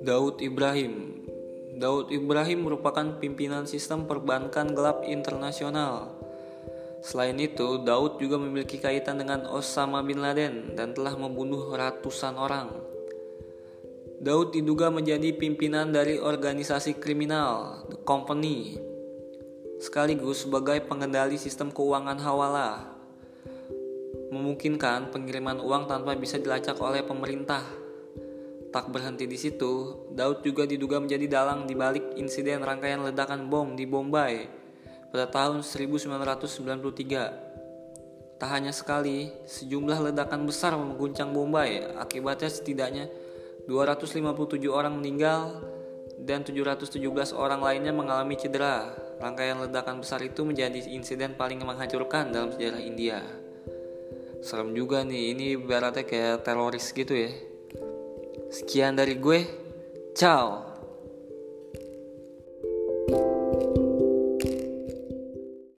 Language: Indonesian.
Daud Ibrahim Daud Ibrahim merupakan pimpinan sistem perbankan gelap internasional. Selain itu, Daud juga memiliki kaitan dengan Osama bin Laden dan telah membunuh ratusan orang. Daud diduga menjadi pimpinan dari organisasi kriminal The Company, sekaligus sebagai pengendali sistem keuangan hawala, memungkinkan pengiriman uang tanpa bisa dilacak oleh pemerintah. Tak berhenti di situ, Daud juga diduga menjadi dalang di balik insiden rangkaian ledakan bom di Bombay pada tahun 1993. Tak hanya sekali, sejumlah ledakan besar mengguncang Bombay. Akibatnya setidaknya 257 orang meninggal dan 717 orang lainnya mengalami cedera. Rangkaian ledakan besar itu menjadi insiden paling menghancurkan dalam sejarah India. Serem juga nih, ini ibaratnya kayak teroris gitu ya. Sekian dari gue, ciao.